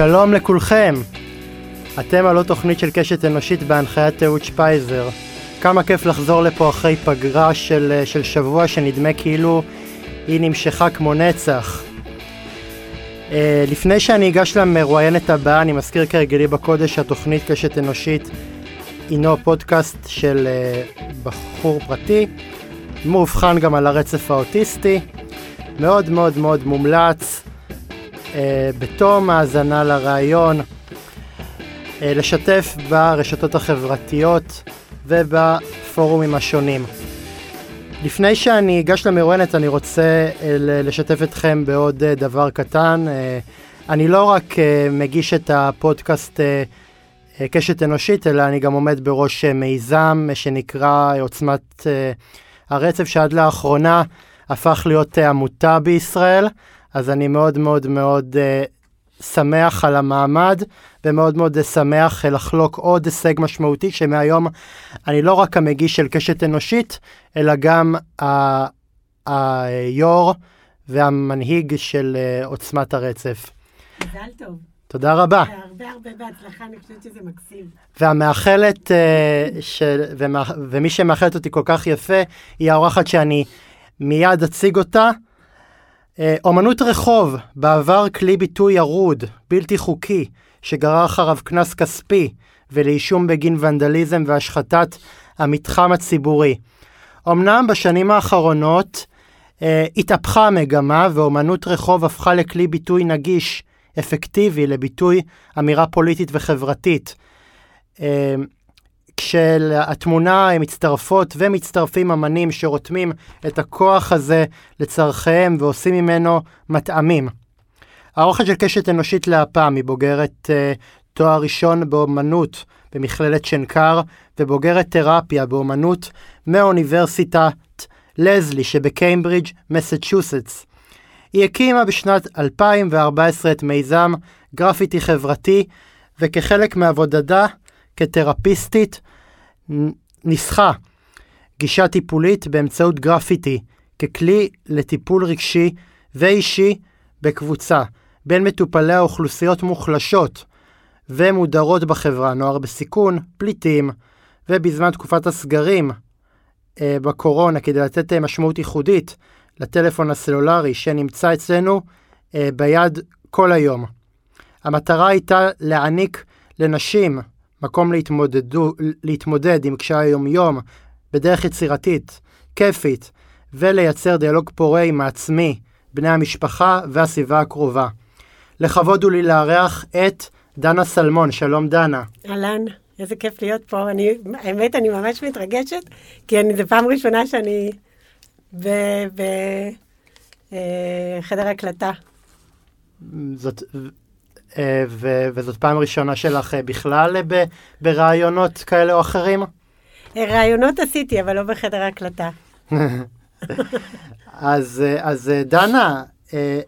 שלום לכולכם. אתם עלו תוכנית של קשת אנושית בהנחיית אהוד שפייזר. כמה כיף לחזור לפה אחרי פגרה של, של שבוע שנדמה כאילו היא נמשכה כמו נצח. Uh, לפני שאני אגש למרואיינת הבאה, אני מזכיר כרגלי בקודש שהתוכנית קשת אנושית הינו פודקאסט של uh, בחור פרטי, מאובחן גם על הרצף האוטיסטי, מאוד מאוד מאוד מומלץ. Uh, בתום האזנה לראיון, uh, לשתף ברשתות החברתיות ובפורומים השונים. לפני שאני אגש למרואיינת, אני רוצה uh, לשתף אתכם בעוד uh, דבר קטן. Uh, אני לא רק uh, מגיש את הפודקאסט uh, uh, קשת אנושית, אלא אני גם עומד בראש uh, מיזם uh, שנקרא עוצמת uh, הרצף, שעד לאחרונה הפך להיות uh, עמותה בישראל. אז אני מאוד מאוד מאוד uh, שמח על המעמד, ומאוד מאוד uh, שמח uh, לחלוק עוד הישג משמעותי, שמהיום אני לא רק המגיש של קשת אנושית, אלא גם היו"ר והמנהיג של uh, עוצמת הרצף. מזל טוב. תודה רבה. הרבה הרבה בהצלחה, אני חושבת שזה מקסים. והמאחלת, uh, של, ומה, ומי שמאחלת אותי כל כך יפה, היא האורחת שאני מיד אציג אותה. אה, אומנות רחוב, בעבר כלי ביטוי ירוד, בלתי חוקי, שגרר אחריו קנס כספי ולאישום בגין ונדליזם והשחתת המתחם הציבורי. אמנם בשנים האחרונות אה, התהפכה המגמה ואומנות רחוב הפכה לכלי ביטוי נגיש, אפקטיבי, לביטוי אמירה פוליטית וחברתית. אה, כשלתמונה מצטרפות ומצטרפים אמנים שרותמים את הכוח הזה לצורכיהם ועושים ממנו מטעמים. האורחת של קשת אנושית להפעם היא בוגרת uh, תואר ראשון באומנות במכללת שנקר ובוגרת תרפיה באומנות מאוניברסיטת לזלי שבקיימברידג', מסצ'וסטס. היא הקימה בשנת 2014 את מיזם גרפיטי חברתי וכחלק מעבודתה כתרפיסטית ניסחה גישה טיפולית באמצעות גרפיטי ככלי לטיפול רגשי ואישי בקבוצה בין מטופלי האוכלוסיות מוחלשות ומודרות בחברה, נוער בסיכון, פליטים, ובזמן תקופת הסגרים אה, בקורונה כדי לתת אה, משמעות ייחודית לטלפון הסלולרי שנמצא אצלנו אה, ביד כל היום. המטרה הייתה להעניק לנשים מקום להתמודדו, להתמודד עם קשיי היום-יום בדרך יצירתית, כיפית, ולייצר דיאלוג פורה עם העצמי, בני המשפחה והסביבה הקרובה. לכבוד הוא לי לארח את דנה סלמון. שלום דנה. אהלן, איזה כיף להיות פה. אני, האמת, אני ממש מתרגשת, כי אני, זו פעם ראשונה שאני בחדר אה, הקלטה. זאת, ו- וזאת פעם ראשונה שלך אה, בכלל אה, ברעיונות כאלה או אחרים? רעיונות עשיתי, אבל לא בחדר הקלטה. אז, אז דנה,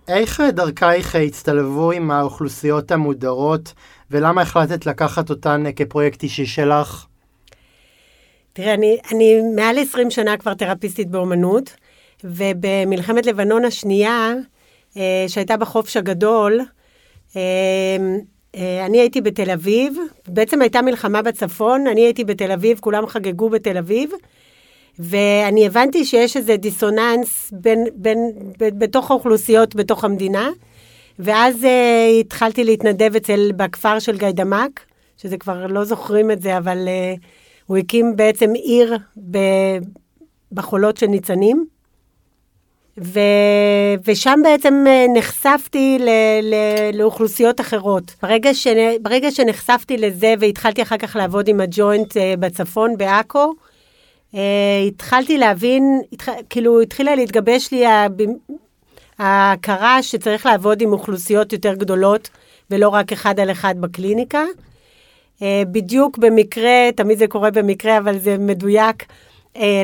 איך דרכייך הצטלבו עם האוכלוסיות המודרות, ולמה החלטת לקחת אותן כפרויקט אישי שלך? תראה, אני, אני מעל 20 שנה כבר תרפיסטית באומנות, ובמלחמת לבנון השנייה, שהייתה בחופש הגדול, אה, אני הייתי בתל אביב, בעצם הייתה מלחמה בצפון, אני הייתי בתל אביב, כולם חגגו בתל אביב, ואני הבנתי שיש איזה דיסוננס בין, בין, בין, בתוך האוכלוסיות בתוך המדינה, ואז uh, התחלתי להתנדב אצל, בכפר של גיידמק, שזה כבר לא זוכרים את זה, אבל uh, הוא הקים בעצם עיר ב, בחולות של ניצנים. ו... ושם בעצם אה, נחשפתי ל... ל... לאוכלוסיות אחרות. ברגע, ש... ברגע שנחשפתי לזה והתחלתי אחר כך לעבוד עם הג'וינט אה, בצפון, בעכו, אה, התחלתי להבין, התח... כאילו התחילה להתגבש לי ההכרה שצריך לעבוד עם אוכלוסיות יותר גדולות ולא רק אחד על אחד בקליניקה. בדיוק במקרה, תמיד זה קורה במקרה, אבל זה מדויק,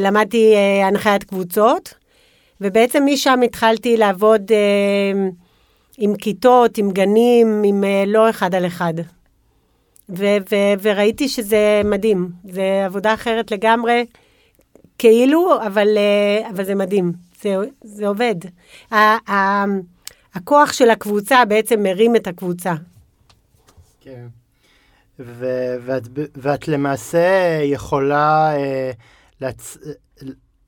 למדתי הנחיית קבוצות. ובעצם משם התחלתי לעבוד אה, עם כיתות, עם גנים, עם אה, לא אחד על אחד. ו- ו- וראיתי שזה מדהים, זה עבודה אחרת לגמרי, כאילו, אבל, אה, אבל זה מדהים, זה, זה עובד. ה- ה- הכוח של הקבוצה בעצם מרים את הקבוצה. כן. ו- ואת, ואת למעשה יכולה אה, להצ...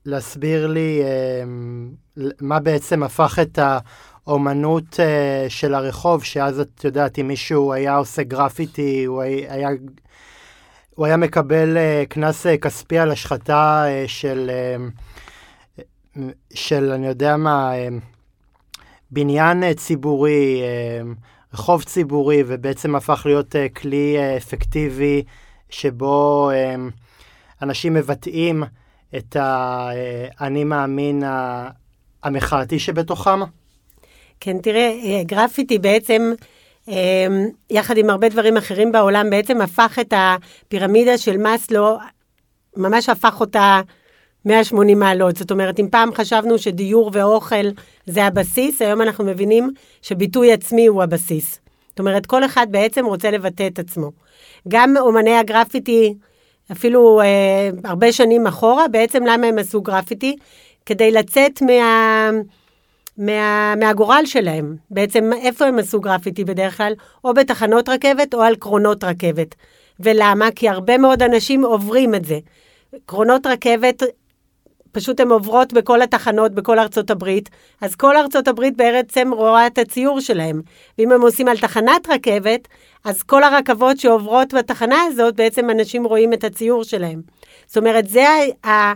להסביר לי אה, מה בעצם הפך את האומנות אה, של הרחוב, שאז את יודעת, אם מישהו היה עושה גרפיטי, הוא היה, הוא היה מקבל אה, קנס אה, כספי על השחתה של, אה, של, אני יודע מה, אה, בניין ציבורי, רחוב ציבורי, ובעצם הפך להיות כלי אפקטיבי שבו אנשים מבטאים את האני מאמין המחאתי שבתוכם? כן, תראה, גרפיטי בעצם, יחד עם הרבה דברים אחרים בעולם, בעצם הפך את הפירמידה של מאסלו, ממש הפך אותה 180 מעלות. זאת אומרת, אם פעם חשבנו שדיור ואוכל זה הבסיס, היום אנחנו מבינים שביטוי עצמי הוא הבסיס. זאת אומרת, כל אחד בעצם רוצה לבטא את עצמו. גם אומני הגרפיטי, אפילו אה, הרבה שנים אחורה, בעצם למה הם עשו גרפיטי? כדי לצאת מה... מה, מהגורל שלהם. בעצם איפה הם עשו גרפיטי בדרך כלל? או בתחנות רכבת או על קרונות רכבת. ולמה? כי הרבה מאוד אנשים עוברים את זה. קרונות רכבת פשוט הן עוברות בכל התחנות בכל ארצות הברית, אז כל ארצות הברית בעצם רואה את הציור שלהם. ואם הם עושים על תחנת רכבת, אז כל הרכבות שעוברות בתחנה הזאת, בעצם אנשים רואים את הציור שלהם. זאת אומרת, זה ה...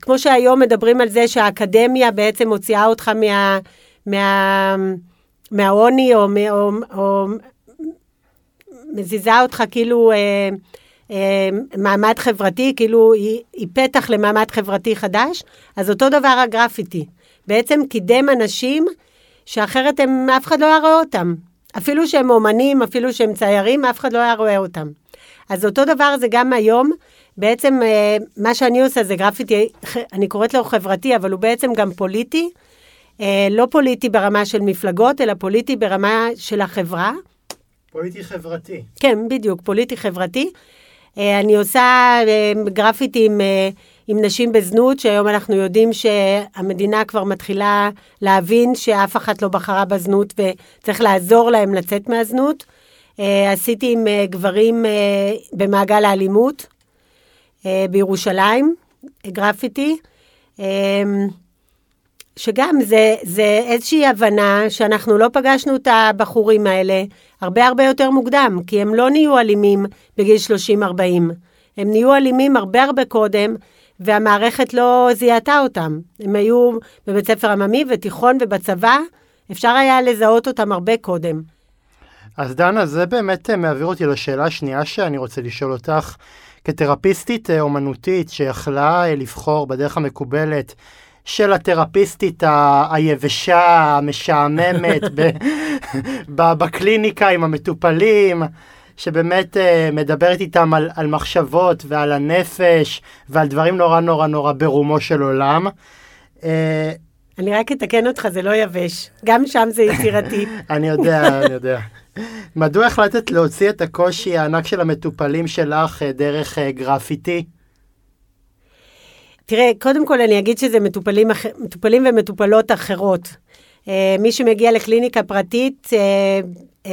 כמו שהיום מדברים על זה שהאקדמיה בעצם מוציאה אותך מה... מה... מהעוני, או, או, או מזיזה אותך כאילו... אה, מעמד חברתי, כאילו היא, היא פתח למעמד חברתי חדש, אז אותו דבר הגרפיטי. בעצם קידם אנשים שאחרת הם, אף אחד לא היה רואה אותם. אפילו שהם אומנים, אפילו שהם ציירים, אף אחד לא היה רואה אותם. אז אותו דבר זה גם היום. בעצם אה, מה שאני עושה זה גרפיטי, אני קוראת לו חברתי, אבל הוא בעצם גם פוליטי. אה, לא פוליטי ברמה של מפלגות, אלא פוליטי ברמה של החברה. פוליטי חברתי. כן, בדיוק, פוליטי חברתי. אה, אני עושה אה, גרפיטי עם, אה, עם נשים בזנות, שהיום אנחנו יודעים שהמדינה כבר מתחילה להבין שאף אחת לא בחרה בזנות וצריך לעזור להם לצאת מהזנות. עשיתי עם גברים במעגל האלימות בירושלים, גרפיטי. שגם זה, זה איזושהי הבנה שאנחנו לא פגשנו את הבחורים האלה הרבה הרבה יותר מוקדם, כי הם לא נהיו אלימים בגיל 30-40. הם נהיו אלימים הרבה הרבה קודם, והמערכת לא זיהתה אותם. הם היו בבית ספר עממי ותיכון ובצבא, אפשר היה לזהות אותם הרבה קודם. אז דנה, זה באמת מעביר אותי לשאלה השנייה שאני רוצה לשאול אותך. כתרפיסטית אה, אומנותית שיכלה אה, לבחור בדרך המקובלת של התרפיסטית היבשה, המשעממת, בקליניקה עם המטופלים, שבאמת uh, מדברת איתם על, על מחשבות ועל הנפש ועל דברים נורא נורא נורא ברומו של עולם. Uh, אני רק אתקן אותך, זה לא יבש. גם שם זה יצירתי. אני יודע, אני יודע. מדוע החלטת להוציא את הקושי הענק של המטופלים שלך אה, דרך גרפיטי? תראה, קודם כל אני אגיד שזה מטופלים, מטופלים ומטופלות אחרות. Uh, מי שמגיע לקליניקה פרטית, uh, uh,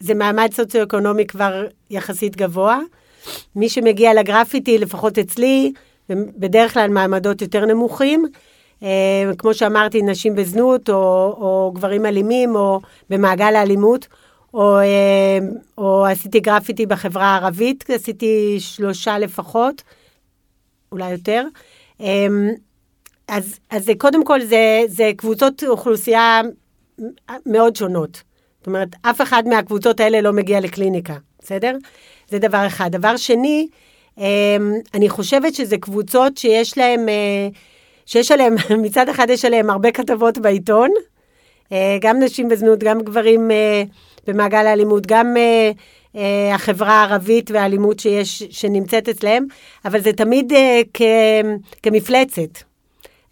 זה מעמד סוציו-אקונומי כבר יחסית גבוה. מי שמגיע לגרפיטי, לפחות אצלי, בדרך כלל מעמדות יותר נמוכים. כמו שאמרתי, נשים בזנות, או, או גברים אלימים, או במעגל האלימות, או, או עשיתי גרפיטי בחברה הערבית, עשיתי שלושה לפחות. אולי יותר. אמ, אז, אז קודם כל זה, זה קבוצות אוכלוסייה מאוד שונות. זאת אומרת, אף אחד מהקבוצות האלה לא מגיע לקליניקה, בסדר? זה דבר אחד. דבר שני, אמ, אני חושבת שזה קבוצות שיש להן, אה, שיש עליהן, מצד אחד יש עליהן הרבה כתבות בעיתון, אה, גם נשים בזנות, גם גברים אה, במעגל האלימות, גם אה, החברה הערבית והאלימות שיש, שנמצאת אצלם, אבל זה תמיד אה, כ, כמפלצת.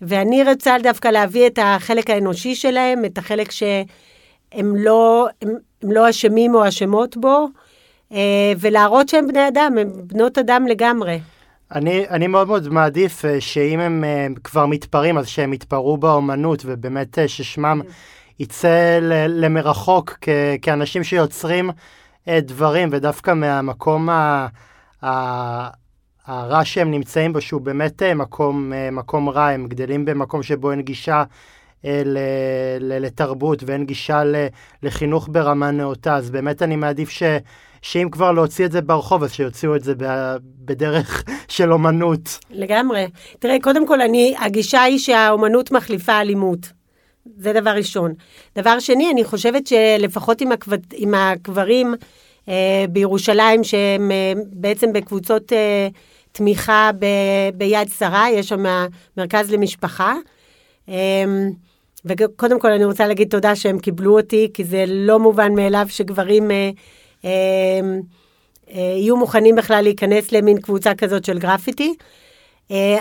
ואני רוצה דווקא להביא את החלק האנושי שלהם, את החלק שהם לא, הם, הם לא אשמים או אשמות בו, אה, ולהראות שהם בני אדם, הם בנות אדם לגמרי. אני, אני מאוד מאוד מעדיף אה, שאם הם אה, כבר מתפרעים, אז שהם יתפרעו באומנות, ובאמת ששמם יצא למרחוק כ, כאנשים שיוצרים דברים, ודווקא מהמקום ה... ה... הרע שהם נמצאים בו, שהוא באמת אה, מקום, אה, מקום רע, הם גדלים במקום שבו אין גישה אה, ל, ל, לתרבות ואין גישה ל, לחינוך ברמה נאותה, אז באמת אני מעדיף ש, שאם כבר להוציא את זה ברחוב, אז שיוציאו את זה ב, בדרך של אומנות. לגמרי. תראה, קודם כל, אני, הגישה היא שהאומנות מחליפה אלימות. זה דבר ראשון. דבר שני, אני חושבת שלפחות עם, הקו... עם הקברים אה, בירושלים, שהם אה, בעצם בקבוצות אה, תמיכה ב... ביד שרה, יש שם מרכז למשפחה. אה, וקודם כל אני רוצה להגיד תודה שהם קיבלו אותי, כי זה לא מובן מאליו שגברים אה, אה, אה, יהיו מוכנים בכלל להיכנס למין קבוצה כזאת של גרפיטי. אה,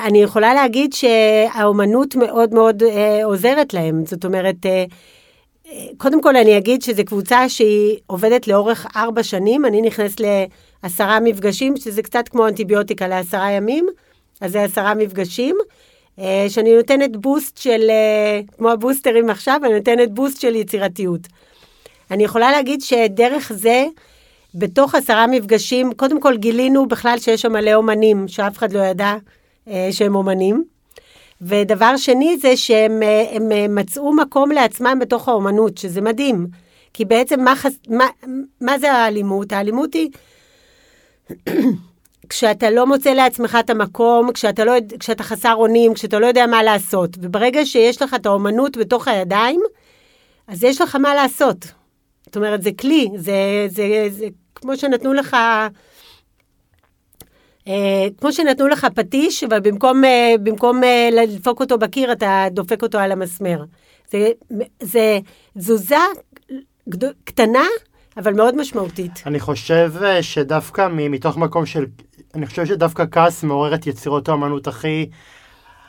אני יכולה להגיד שהאומנות מאוד מאוד אה, עוזרת להם. זאת אומרת, אה, קודם כל אני אגיד שזו קבוצה שהיא עובדת לאורך ארבע שנים, אני נכנסת לעשרה מפגשים, שזה קצת כמו אנטיביוטיקה לעשרה ימים, אז זה עשרה מפגשים, שאני נותנת בוסט של, כמו הבוסטרים עכשיו, אני נותנת בוסט של יצירתיות. אני יכולה להגיד שדרך זה, בתוך עשרה מפגשים, קודם כל גילינו בכלל שיש שם מלא אומנים, שאף אחד לא ידע אה, שהם אומנים. ודבר שני זה שהם אה, אה, מצאו מקום לעצמם בתוך האומנות, שזה מדהים. כי בעצם מה, חס... מה, מה זה האלימות? האלימות היא כשאתה לא מוצא לעצמך את המקום, כשאתה, לא, כשאתה חסר אונים, כשאתה לא יודע מה לעשות. וברגע שיש לך את האומנות בתוך הידיים, אז יש לך מה לעשות. זאת אומרת, זה כלי, זה, זה, זה, זה כמו שנתנו לך אה, כמו שנתנו לך פטיש, אבל במקום, אה, במקום אה, לדפוק אותו בקיר, אתה דופק אותו על המסמר. זה, זה תזוזה קטנה, אבל מאוד משמעותית. אני חושב שדווקא מתוך מקום של, אני חושב שדווקא כעס מעורר את יצירות האמנות הכי,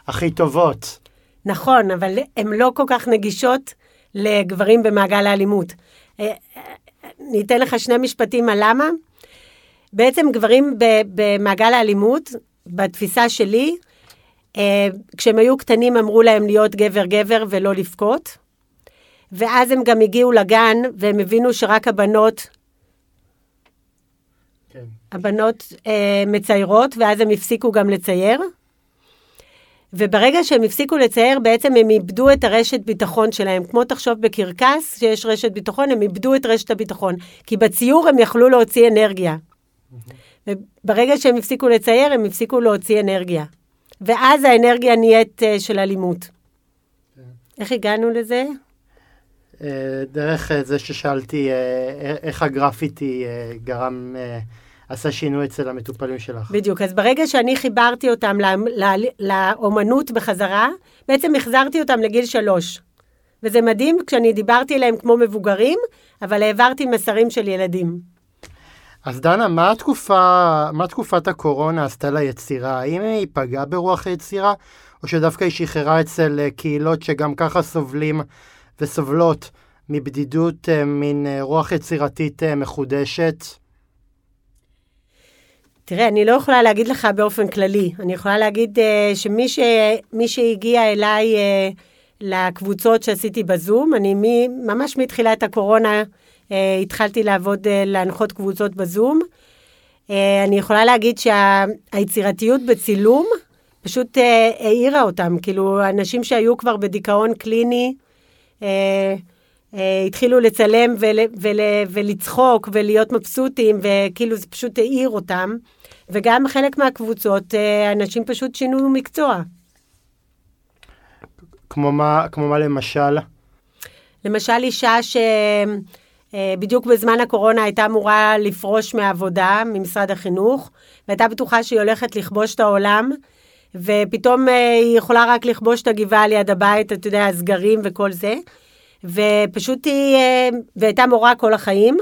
הכי טובות. נכון, אבל הן לא כל כך נגישות לגברים במעגל האלימות. אני אתן לך שני משפטים על למה. בעצם גברים במעגל האלימות, בתפיסה שלי, אה, כשהם היו קטנים אמרו להם להיות גבר-גבר ולא לבכות. ואז הם גם הגיעו לגן והם הבינו שרק הבנות, כן. הבנות אה, מציירות, ואז הם הפסיקו גם לצייר. וברגע שהם הפסיקו לצייר, בעצם הם איבדו את הרשת ביטחון שלהם. כמו תחשוב בקרקס, שיש רשת ביטחון, הם איבדו את רשת הביטחון. כי בציור הם יכלו להוציא אנרגיה. וברגע שהם הפסיקו לצייר, הם הפסיקו להוציא אנרגיה. ואז האנרגיה נהיית uh, של אלימות. כן. איך הגענו לזה? Uh, דרך uh, זה ששאלתי איך הגרפיטי גרם, עשה שינוי אצל המטופלים שלך. בדיוק, אז ברגע שאני חיברתי אותם לאומנות בחזרה, בעצם החזרתי אותם לגיל שלוש. וזה מדהים כשאני דיברתי אליהם כמו מבוגרים, אבל העברתי מסרים של ילדים. אז דנה, מה, התקופה, מה תקופת הקורונה עשתה ליצירה? האם היא פגעה ברוח היצירה, או שדווקא היא שחררה אצל אה, קהילות שגם ככה סובלים וסובלות מבדידות, אה, מין אה, רוח יצירתית מחודשת? תראה, אני לא יכולה להגיד לך באופן כללי. אני יכולה להגיד uh, שמי ש, שהגיע אליי uh, לקבוצות שעשיתי בזום, אני מ, ממש מתחילת הקורונה התחלתי לעבוד, אה, להנחות קבוצות בזום. אה, אני יכולה להגיד שהיצירתיות בצילום פשוט העירה אותם, כאילו אנשים שהיו כבר בדיכאון קליני, התחילו לצלם ול, ול, ולצחוק ולהיות מבסוטים, וכאילו זה פשוט העיר אותם. וגם חלק מהקבוצות, אנשים פשוט שינו מקצוע. כמו מה, כמו מה למשל? למשל אישה ש... אה, בדיוק בזמן הקורונה הייתה אמורה לפרוש מהעבודה ממשרד החינוך, והייתה בטוחה שהיא הולכת לכבוש את העולם, ופתאום אה, היא יכולה רק לכבוש את הגבעה ליד הבית, אתה יודע, הסגרים וכל זה. ופשוט היא, אה, והייתה מורה כל החיים,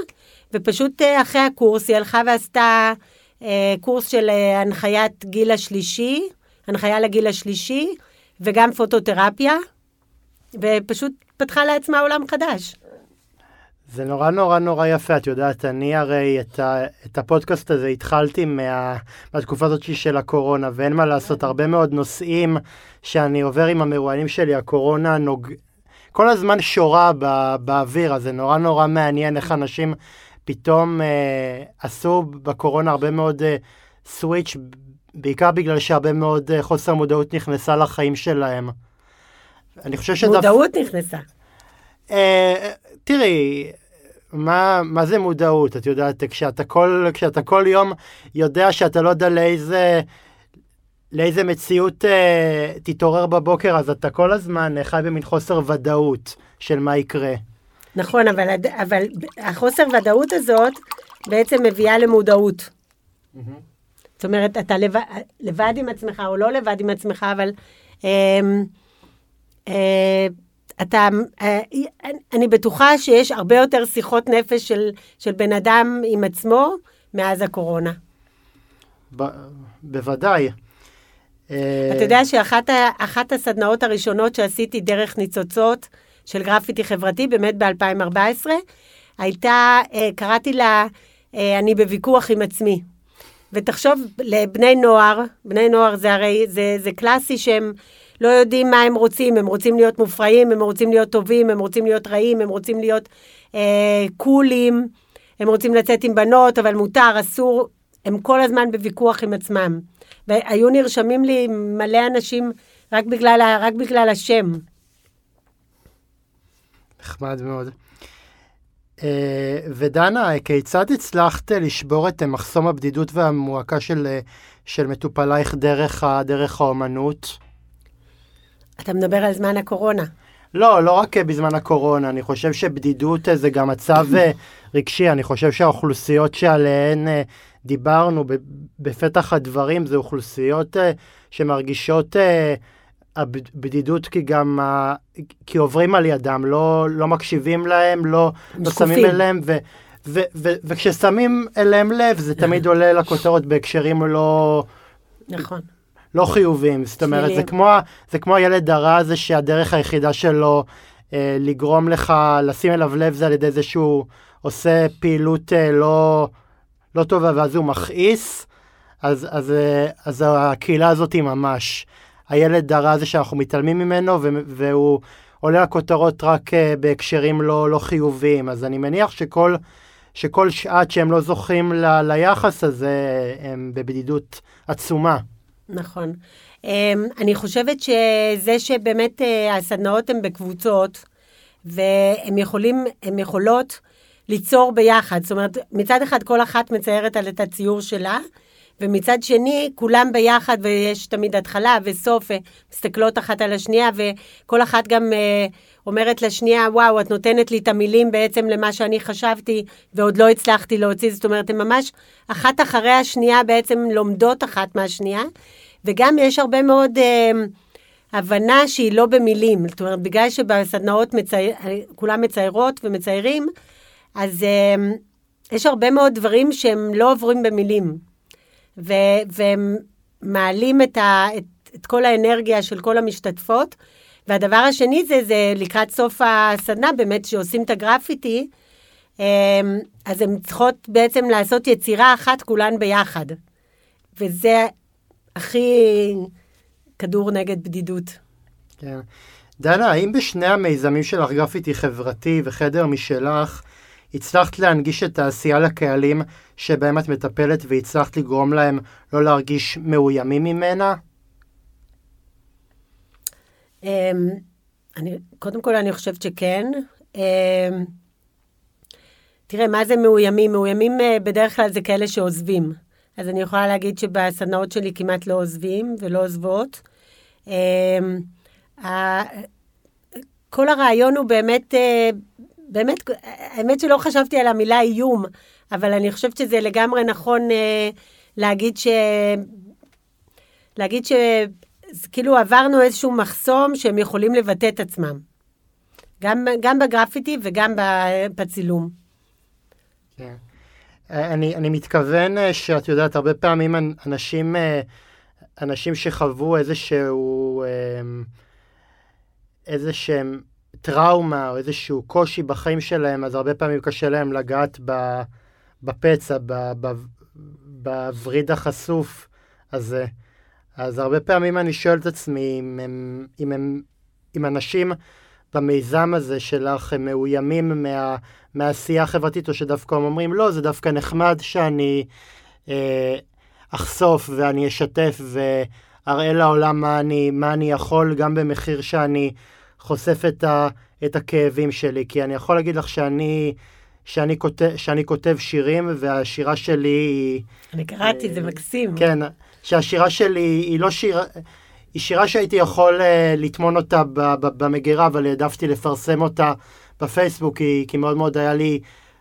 ופשוט אחרי הקורס היא הלכה ועשתה קורס של הנחיית גיל השלישי, הנחיה לגיל השלישי, וגם פוטותרפיה, ופשוט פתחה לעצמה עולם חדש. זה נורא נורא נורא יפה, את יודעת, אני הרי את, ה, את הפודקאסט הזה התחלתי מה, מהתקופה הזאת של הקורונה, ואין מה לעשות, הרבה מאוד נושאים שאני עובר עם המרואיינים שלי, הקורונה נוג... כל הזמן שורה בא, באוויר, אז זה נורא נורא מעניין איך אנשים פתאום אה, עשו בקורונה הרבה מאוד אה, סוויץ', בעיקר בגלל שהרבה מאוד אה, חוסר מודעות נכנסה לחיים שלהם. אני חושב שדווקא... מודעות נכנסה. אה, תראי, מה, מה זה מודעות? את יודעת, כשאתה כל, כשאתה כל יום יודע שאתה לא יודע לאיזה, לאיזה מציאות אה, תתעורר בבוקר, אז אתה כל הזמן חי במין חוסר ודאות של מה יקרה. נכון, אבל, אבל החוסר ודאות הזאת בעצם מביאה למודעות. Mm-hmm. זאת אומרת, אתה לבד, לבד עם עצמך או לא לבד עם עצמך, אבל אה, אה, אתה, אה, אני בטוחה שיש הרבה יותר שיחות נפש של, של בן אדם עם עצמו מאז הקורונה. ב, בוודאי. אה, אתה יודע שאחת הסדנאות הראשונות שעשיתי דרך ניצוצות של גרפיטי חברתי, באמת ב-2014, הייתה, אה, קראתי לה, אני בוויכוח עם עצמי. ותחשוב, לבני נוער, בני נוער זה הרי, זה, זה קלאסי שהם לא יודעים מה הם רוצים, הם רוצים להיות מופרעים, הם רוצים להיות טובים, הם רוצים להיות רעים, הם רוצים להיות אה, קולים, הם רוצים לצאת עם בנות, אבל מותר, אסור, הם כל הזמן בוויכוח עם עצמם. והיו נרשמים לי מלא אנשים רק בגלל, רק בגלל השם. נחמד מאוד. Uh, ודנה, כיצד הצלחת לשבור את מחסום הבדידות והמועקה של, של מטופלייך דרך, דרך האומנות? אתה מדבר על זמן הקורונה. לא, לא רק בזמן הקורונה, אני חושב שבדידות זה גם מצב אה, רגשי, אני חושב שהאוכלוסיות שעליהן אה, דיברנו בפתח הדברים זה אוכלוסיות אה, שמרגישות הבדידות כי גם, כי עוברים על ידם, לא, לא מקשיבים להם, לא, לא שמים אליהם, ו, ו, ו, וכששמים אליהם לב זה תמיד עולה לכותרות בהקשרים לא... נכון. לא חיוביים. זאת אומרת, זה כמו, זה כמו הילד הרע הזה שהדרך היחידה שלו אה, לגרום לך לשים אליו לב זה על ידי זה שהוא עושה פעילות אה, לא, לא טובה ואז הוא מכעיס, אז, אז, אה, אז הקהילה הזאת היא ממש. הילד הרע הזה שאנחנו מתעלמים ממנו והוא עולה לכותרות רק אה, בהקשרים לא, לא חיוביים. אז אני מניח שכל... שכל שעת שהם לא זוכים ל, ליחס הזה, הם בבדידות עצומה. נכון. Um, אני חושבת שזה שבאמת uh, הסדנאות הן בקבוצות, והן יכולים, הן יכולות ליצור ביחד. זאת אומרת, מצד אחד כל אחת מציירת על את הציור שלה, ומצד שני, כולם ביחד, ויש תמיד התחלה וסוף, מסתכלות אחת על השנייה, וכל אחת גם uh, אומרת לשנייה, וואו, את נותנת לי את המילים בעצם למה שאני חשבתי, ועוד לא הצלחתי להוציא. זאת אומרת, הן ממש אחת אחרי השנייה בעצם לומדות אחת מהשנייה, וגם יש הרבה מאוד... Uh, הבנה שהיא לא במילים, זאת אומרת, בגלל שבסדנאות מצייר, כולם מציירות ומציירים, אז uh, יש הרבה מאוד דברים שהם לא עוברים במילים. ו, והם מעלים את, ה, את, את כל האנרגיה של כל המשתתפות. והדבר השני זה, זה לקראת סוף הסדנה, באמת, שעושים את הגרפיטי, אמ, אז הן צריכות בעצם לעשות יצירה אחת כולן ביחד. וזה הכי כדור נגד בדידות. כן. דנה, האם בשני המיזמים שלך, גרפיטי חברתי וחדר משלך, הצלחת להנגיש את העשייה לקהלים שבהם את מטפלת והצלחת לגרום להם לא להרגיש מאוימים ממנה? Um, אני, קודם כל, אני חושבת שכן. Um, תראה, מה זה מאוימים? מאוימים uh, בדרך כלל זה כאלה שעוזבים. אז אני יכולה להגיד שבסדנאות שלי כמעט לא עוזבים ולא עוזבות. Um, uh, כל הרעיון הוא באמת, uh, באמת, האמת שלא חשבתי על המילה איום, אבל אני חושבת שזה לגמרי נכון אה, להגיד ש... להגיד ש... כאילו עברנו איזשהו מחסום שהם יכולים לבטא את עצמם. גם, גם בגרפיטי וגם בצילום. כן. אני, אני מתכוון אה, שאת יודעת, הרבה פעמים אנשים, אה, אנשים שחוו איזשהו, איזה שהם טראומה או איזשהו קושי בחיים שלהם, אז הרבה פעמים קשה להם לגעת בפצע, בווריד החשוף הזה. אז הרבה פעמים אני שואל את עצמי אם, הם, אם, הם, אם אנשים במיזם הזה שלך הם מאוימים מה, מהעשייה החברתית, או שדווקא הם אומרים, לא, זה דווקא נחמד שאני אה, אחשוף ואני אשתף ואראה לעולם מה אני, מה אני יכול, גם במחיר שאני חושף את, ה, את הכאבים שלי. כי אני יכול להגיד לך שאני... שאני כותב, שאני כותב שירים, והשירה שלי היא... אני קראתי, זה מקסים. כן, שהשירה שלי היא לא שירה... היא שירה שהייתי יכול uh, לטמון אותה במגירה, אבל העדפתי לפרסם אותה בפייסבוק, כי, כי מאוד מאוד היה לי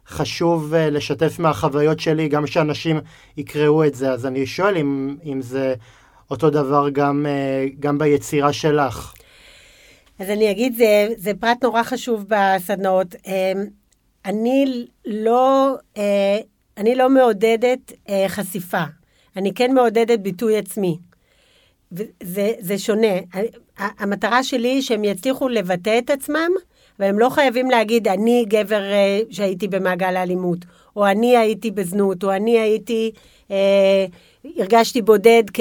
חשוב uh, לשתף מהחוויות שלי, גם שאנשים יקראו את זה. אז אני שואל אם, אם זה אותו דבר גם, uh, גם ביצירה שלך. אז אני אגיד, זה, זה פרט נורא חשוב בסדנאות. אני לא, אני לא מעודדת חשיפה. אני כן מעודדת ביטוי עצמי. זה, זה שונה. המטרה שלי היא שהם יצליחו לבטא את עצמם, והם לא חייבים להגיד, אני גבר אה, שהייתי במעגל האלימות, או אני הייתי בזנות, או אני הייתי, אה, הרגשתי בודד כ,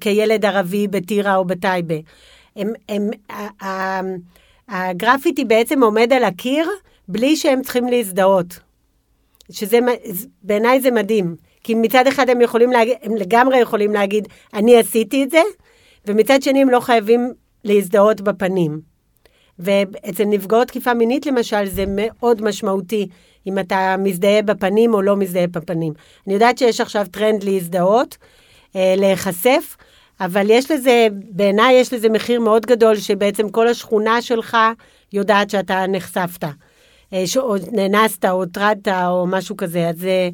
כילד ערבי בטירה או בטייבה. הם, הם, הגרפיטי בעצם עומד על הקיר בלי שהם צריכים להזדהות. שזה, בעיניי זה מדהים. כי מצד אחד הם יכולים להגיד, הם לגמרי יכולים להגיד, אני עשיתי את זה, ומצד שני הם לא חייבים להזדהות בפנים. ואצל נפגעות תקיפה מינית למשל, זה מאוד משמעותי אם אתה מזדהה בפנים או לא מזדהה בפנים. אני יודעת שיש עכשיו טרנד להזדהות, אה, להיחשף, אבל יש לזה, בעיניי יש לזה מחיר מאוד גדול, שבעצם כל השכונה שלך יודעת שאתה נחשפת. אה, או נאנסת, או הוטרדת, או משהו כזה. אז אה,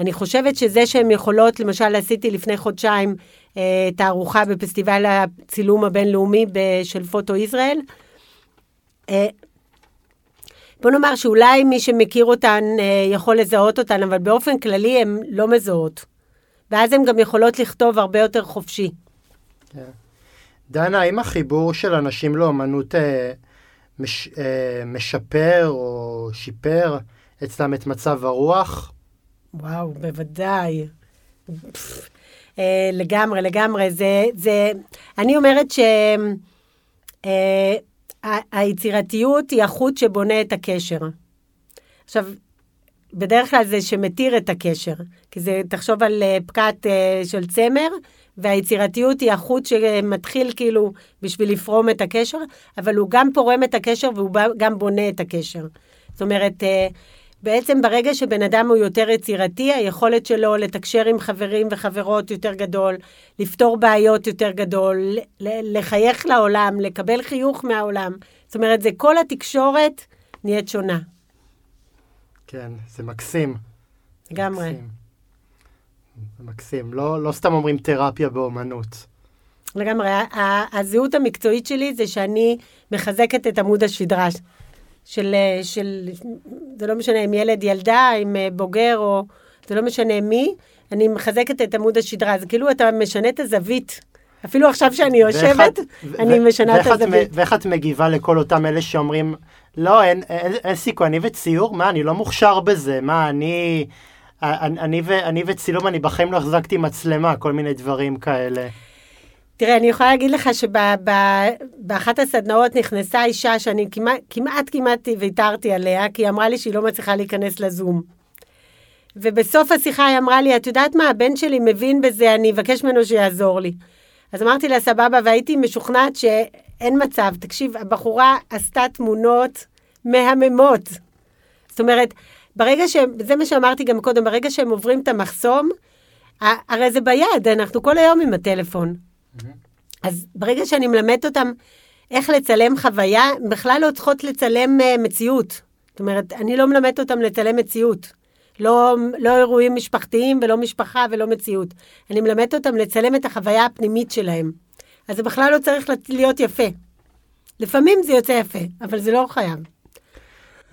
אני חושבת שזה שהן יכולות, למשל עשיתי לפני חודשיים אה, תערוכה בפסטיבל הצילום הבינלאומי של פוטו ישראל. אה, בוא נאמר שאולי מי שמכיר אותן אה, יכול לזהות אותן, אבל באופן כללי הן לא מזהות. ואז הן גם יכולות לכתוב הרבה יותר חופשי. כן. דנה, האם החיבור של אנשים לאומנות אה, מש, אה, משפר או שיפר אצלם את מצב הרוח? וואו, בוודאי. אה, לגמרי, לגמרי. זה, זה, אני אומרת שהיצירתיות אה, היא החוט שבונה את הקשר. עכשיו, בדרך כלל זה שמתיר את הקשר, כי זה, תחשוב על אה, פקט של צמר, והיצירתיות היא החוט שמתחיל כאילו בשביל לפרום את הקשר, אבל הוא גם פורם את הקשר והוא גם בונה את הקשר. זאת אומרת, בעצם ברגע שבן אדם הוא יותר יצירתי, היכולת שלו לתקשר עם חברים וחברות יותר גדול, לפתור בעיות יותר גדול, לחייך לעולם, לקבל חיוך מהעולם. זאת אומרת, זה כל התקשורת נהיית שונה. כן, זה מקסים. לגמרי. זה מקסים. לא, לא סתם אומרים תרפיה באומנות. לגמרי. הזהות המקצועית שלי זה שאני מחזקת את עמוד השדרה. של, אה, של, זה לא משנה אם ילד, ילדה, אם אה, בוגר או, זה לא משנה מי, אני מחזקת את עמוד השדרה. זה כאילו אתה משנה את הזווית. אפילו עכשיו שאני יושבת, אני משנה את הזווית. ואיך את מגיבה לכל אותם אלה שאומרים, לא, אין, אין, אין סיכוי, אני וציור? מה, אני לא מוכשר בזה, מה, אני... אני, אני, אני וצילום, אני בחיים לא החזקתי מצלמה, כל מיני דברים כאלה. תראה, אני יכולה להגיד לך שבאחת הסדנאות נכנסה אישה שאני כמעט, כמעט ויתרתי עליה, כי היא אמרה לי שהיא לא מצליחה להיכנס לזום. ובסוף השיחה היא אמרה לי, את יודעת מה, הבן שלי מבין בזה, אני אבקש ממנו שיעזור לי. אז אמרתי לה, סבבה, והייתי משוכנעת שאין מצב. תקשיב, הבחורה עשתה תמונות מהממות. זאת אומרת, ברגע ש... זה מה שאמרתי גם קודם, ברגע שהם עוברים את המחסום, הרי זה ביד, אנחנו כל היום עם הטלפון. אז ברגע שאני מלמדת אותם איך לצלם חוויה, בכלל לא צריכות לצלם uh, מציאות. זאת אומרת, אני לא מלמדת אותם לצלם מציאות. לא, לא אירועים משפחתיים ולא משפחה ולא מציאות. אני מלמדת אותם לצלם את החוויה הפנימית שלהם. אז זה בכלל לא צריך להיות יפה. לפעמים זה יוצא יפה, אבל זה לא חייב.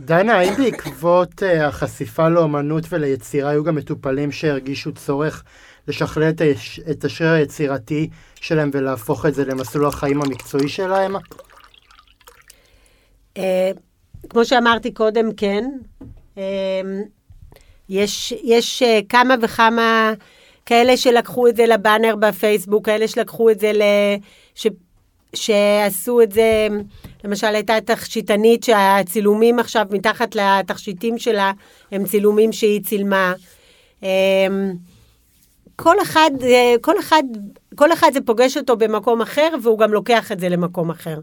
דנה, האם בעקבות uh, החשיפה לאומנות וליצירה היו גם מטופלים שהרגישו צורך לשכלל את, היש, את השריר היצירתי שלהם ולהפוך את זה למסלול החיים המקצועי שלהם? Uh, כמו שאמרתי קודם, כן. Uh, יש, יש uh, כמה וכמה כאלה שלקחו את זה לבאנר בפייסבוק, כאלה שלקחו את זה ל... ש... שעשו את זה, למשל, הייתה תכשיטנית שהצילומים עכשיו מתחת לתכשיטים שלה הם צילומים שהיא צילמה. כל אחד, אה, כל אחד, כל אחד זה פוגש אותו במקום אחר, והוא גם לוקח את זה למקום אחר.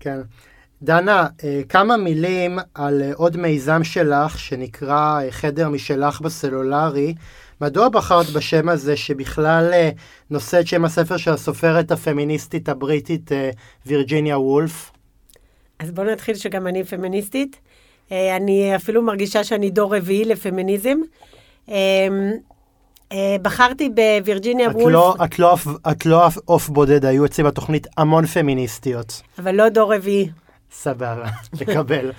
כן. דנה, אה, כמה מילים על אה, עוד מיזם שלך שנקרא חדר משלך בסלולרי. מדוע בחרת בשם הזה שבכלל נושא את שם הספר של הסופרת הפמיניסטית הבריטית וירג'יניה וולף? אז בואו נתחיל שגם אני פמיניסטית. אני אפילו מרגישה שאני דור רביעי לפמיניזם. אה, בחרתי בווירג'יניה וולף. לא, את לא, את לא עוף בודד, היו אצלי בתוכנית המון פמיניסטיות. אבל לא דור רביעי. סבבה, לקבל.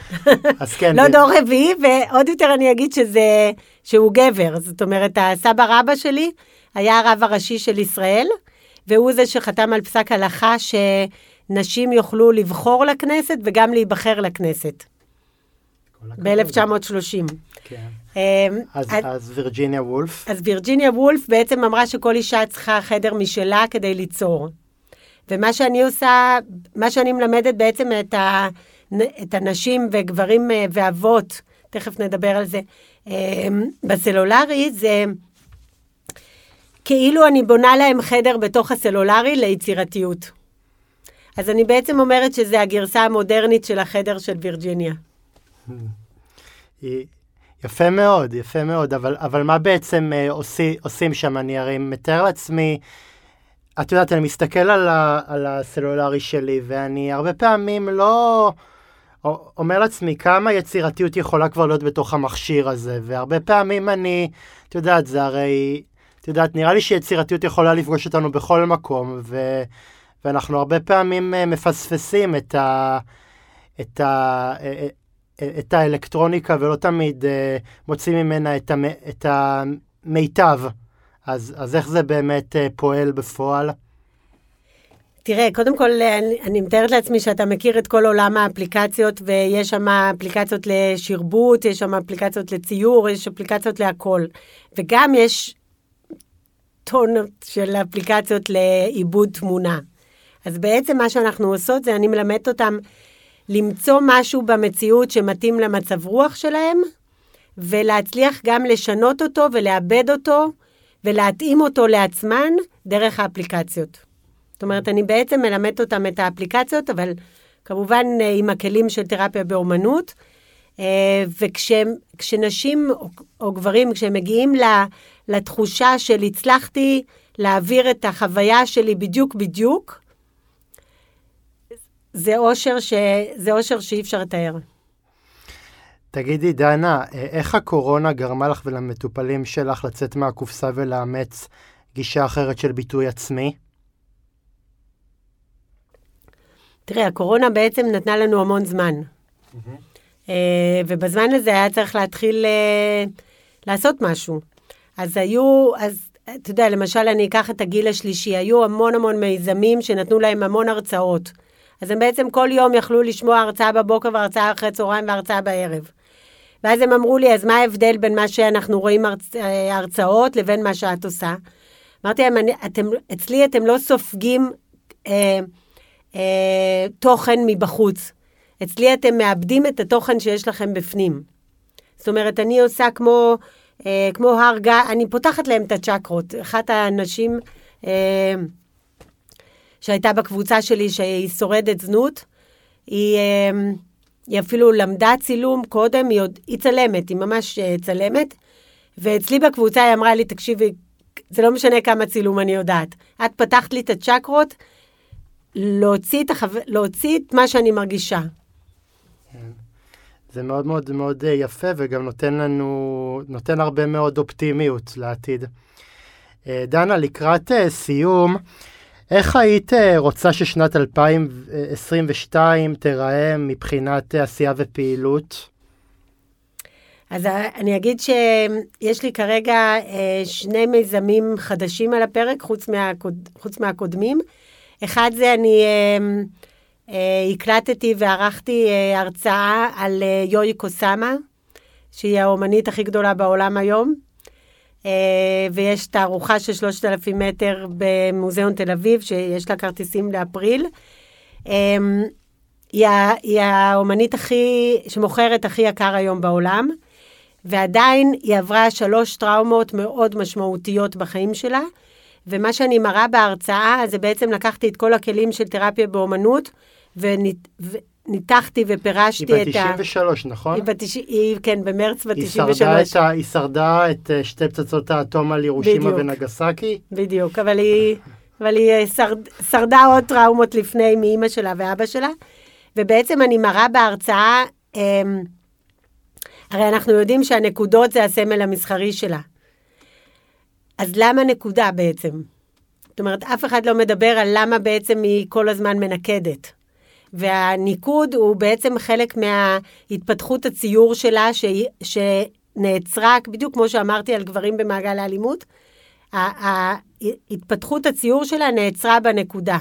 אז כן. לא דור רביעי, ועוד יותר אני אגיד שזה, שהוא גבר. זאת אומרת, הסבא רבא שלי היה הרב הראשי של ישראל, והוא זה שחתם על פסק הלכה שנשים יוכלו לבחור לכנסת וגם להיבחר לכנסת. ב-1930. כן. אמ, אז, אז, אז וירג'יניה וולף? אז וירג'יניה וולף בעצם אמרה שכל אישה צריכה חדר משלה כדי ליצור. ומה שאני עושה, מה שאני מלמדת בעצם את, ה, את הנשים וגברים אה, ואבות, תכף נדבר על זה, אמ, בסלולרי, זה כאילו אני בונה להם חדר בתוך הסלולרי ליצירתיות. אז אני בעצם אומרת שזה הגרסה המודרנית של החדר של וירג'יניה. יפה מאוד, יפה מאוד, אבל, אבל מה בעצם אה, עושי, עושים שם? אני הרי מתאר לעצמי, את יודעת, אני מסתכל על, ה, על הסלולרי שלי, ואני הרבה פעמים לא אומר לעצמי כמה יצירתיות יכולה כבר להיות בתוך המכשיר הזה, והרבה פעמים אני, את יודעת, זה הרי, את יודעת, נראה לי שיצירתיות יכולה לפגוש אותנו בכל מקום, ו, ואנחנו הרבה פעמים אה, מפספסים את ה... את ה... אה, את האלקטרוניקה ולא תמיד uh, מוצאים ממנה את, המ, את המיטב. אז, אז איך זה באמת uh, פועל בפועל? תראה, קודם כל, אני, אני מתארת לעצמי שאתה מכיר את כל עולם האפליקציות, ויש שם אפליקציות לשרבוט, יש שם אפליקציות לציור, יש אפליקציות להכל. וגם יש טונות של אפליקציות לעיבוד תמונה. אז בעצם מה שאנחנו עושות זה אני מלמדת אותם למצוא משהו במציאות שמתאים למצב רוח שלהם, ולהצליח גם לשנות אותו ולעבד אותו ולהתאים אותו לעצמן דרך האפליקציות. זאת אומרת, אני בעצם מלמדת אותם את האפליקציות, אבל כמובן אה, עם הכלים של תרפיה באומנות. אה, וכשנשים או, או גברים, כשהם מגיעים לתחושה של הצלחתי להעביר את החוויה שלי בדיוק בדיוק, זה אושר, ש... זה אושר שאי אפשר לתאר. תגידי, דנה, איך הקורונה גרמה לך ולמטופלים שלך לצאת מהקופסה ולאמץ גישה אחרת של ביטוי עצמי? תראה, הקורונה בעצם נתנה לנו המון זמן. Mm-hmm. ובזמן הזה היה צריך להתחיל אה, לעשות משהו. אז היו, אז אתה יודע, למשל, אני אקח את הגיל השלישי, היו המון המון מיזמים שנתנו להם המון הרצאות. אז הם בעצם כל יום יכלו לשמוע הרצאה בבוקר והרצאה אחרי צהריים והרצאה בערב. ואז הם אמרו לי, אז מה ההבדל בין מה שאנחנו רואים הרצ... אה, הרצאות לבין מה שאת עושה? אמרתי להם, אתם, אצלי אתם לא סופגים אה, אה, תוכן מבחוץ. אצלי אתם מאבדים את התוכן שיש לכם בפנים. זאת אומרת, אני עושה כמו, אה, כמו הר גע, אני פותחת להם את הצ'קרות. אחת האנשים... אה, שהייתה בקבוצה שלי, שהיא שורדת זנות. היא, אמ, היא אפילו למדה צילום קודם, היא, עוד, היא צלמת, היא ממש אה, צלמת. ואצלי בקבוצה היא אמרה לי, תקשיבי, זה לא משנה כמה צילום אני יודעת. את פתחת לי את הצ'קרות, להוציא את, החו... להוציא את מה שאני מרגישה. כן. זה מאוד מאוד מאוד אה, יפה וגם נותן לנו, נותן הרבה מאוד אופטימיות לעתיד. אה, דנה, לקראת סיום, איך היית אה, רוצה ששנת 2022 תיראה מבחינת עשייה ופעילות? אז אני אגיד שיש לי כרגע אה, שני מיזמים חדשים על הפרק, חוץ, מהקוד, חוץ מהקודמים. אחד זה אני אה, הקלטתי וערכתי הרצאה על יואי קוסאמה, שהיא האומנית הכי גדולה בעולם היום. אה, ויש תערוכה של 3,000 מטר במוזיאון תל אביב, שיש לה כרטיסים לאפריל. אמ, היא, האומנית הכי, שמוכרת הכי יקר היום בעולם, ועדיין היא עברה שלוש טראומות מאוד משמעותיות בחיים שלה, ומה שאני מראה בהרצאה, זה בעצם לקחתי את כל הכלים של תרפיה באומנות, וניתחתי היא ופירשתי בת את ה... 93, נכון? היא בת... היא, כן, במרץ בת היא 93. שרדה את ה- היא שרדה את אה, שתי פצצות האטום על ירושימה. ונגסקי? בדיוק, אבל היא, אבל היא אה, שרד, שרדה עוד טראומות לפני מאימא שלה ואבא שלה, ובעצם אני מראה בהרצאה, אמ, הרי אנחנו יודעים שהנקודות זה הסמל המסחרי שלה. אז למה נקודה בעצם? זאת אומרת, אף אחד לא מדבר על למה בעצם היא כל הזמן מנקדת. והניקוד הוא בעצם חלק מההתפתחות הציור שלה, שהיא- שנעצרה, בדיוק כמו שאמרתי על גברים במעגל האלימות, התפתחות הציור שלה נעצרה בנקודה.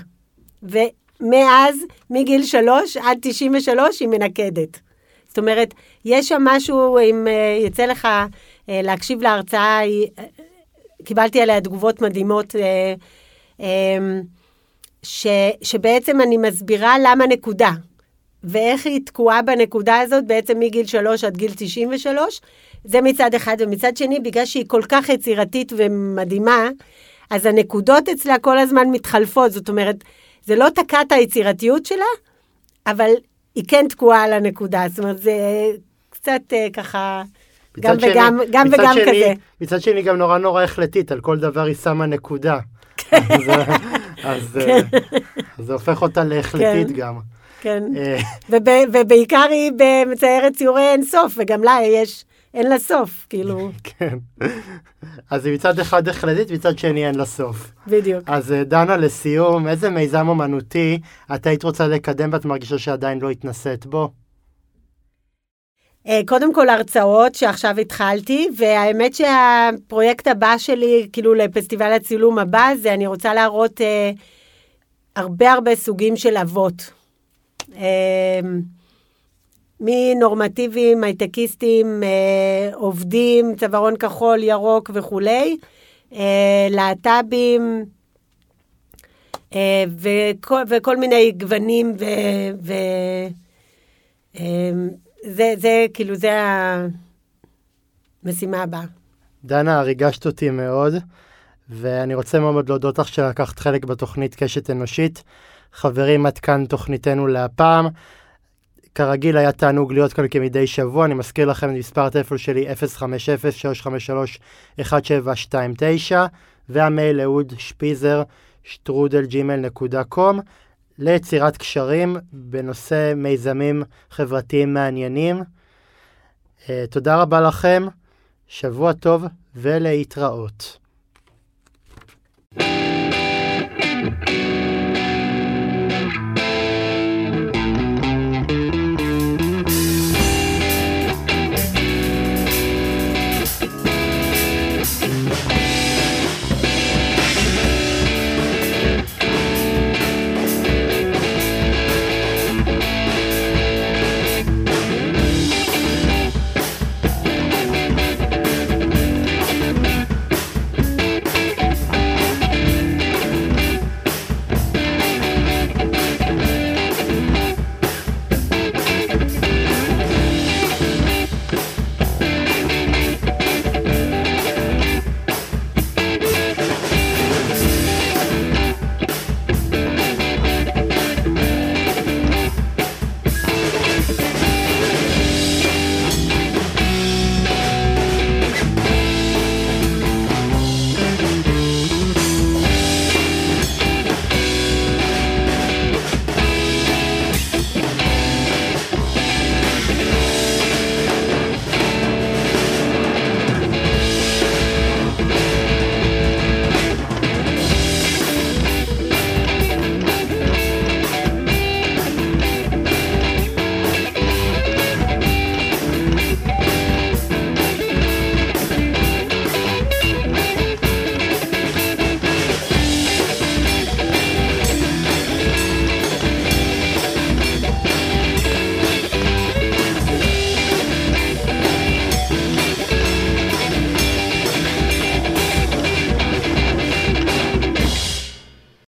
ומאז, מגיל שלוש עד 93, היא מנקדת. זאת אומרת, יש שם משהו, אם אה, יצא לך אה, להקשיב להרצאה, אה, קיבלתי עליה תגובות מדהימות, ש, שבעצם אני מסבירה למה נקודה, ואיך היא תקועה בנקודה הזאת בעצם מגיל שלוש עד גיל 93, זה מצד אחד, ומצד שני, בגלל שהיא כל כך יצירתית ומדהימה, אז הנקודות אצלה כל הזמן מתחלפות, זאת אומרת, זה לא תקע את היצירתיות שלה, אבל היא כן תקועה על הנקודה, זאת אומרת, זה קצת אה, ככה, גם שני- וגם, גם וגם שני- כזה. מצד שני גם נורא נורא החלטית, על כל דבר היא שמה נקודה. כן. אז, אה, אז, אה, אז זה הופך אותה להחלטית כן. גם. כן. אה, וב, ובעיקר היא מציירת ציורי אין סוף, וגם לה יש, אין לה סוף, כאילו, כן. אז היא מצד אחד החלטית, מצד שני אין לה סוף. בדיוק. אז אה, דנה, לסיום, איזה מיזם אומנותי את היית רוצה לקדם ואת מרגישה שעדיין לא התנסית בו? אה, קודם כל הרצאות שעכשיו התחלתי, והאמת שהפרויקט הבא שלי, כאילו לפסטיבל הצילום הבא, זה אני רוצה להראות אה, הרבה הרבה סוגים של אבות. אה, מנורמטיביים, הייטקיסטים, אה, עובדים, צווארון כחול, ירוק וכולי, אה, להט"בים, אה, וכל, וכל מיני גוונים ו... ו אה, זה, זה, כאילו, זה המשימה הבאה. דנה, ריגשת אותי מאוד, ואני רוצה מאוד להודות לך שלקחת חלק בתוכנית קשת אנושית. חברים, עד כאן תוכניתנו להפעם. כרגיל היה תענוג להיות כאן כמדי שבוע, אני מזכיר לכם את מספר הטלפון שלי 050-353-1729 והמייל אהוד שפיזר שטרודל נקודה קום ליצירת קשרים בנושא מיזמים חברתיים מעניינים. Uh, תודה רבה לכם, שבוע טוב ולהתראות. thank you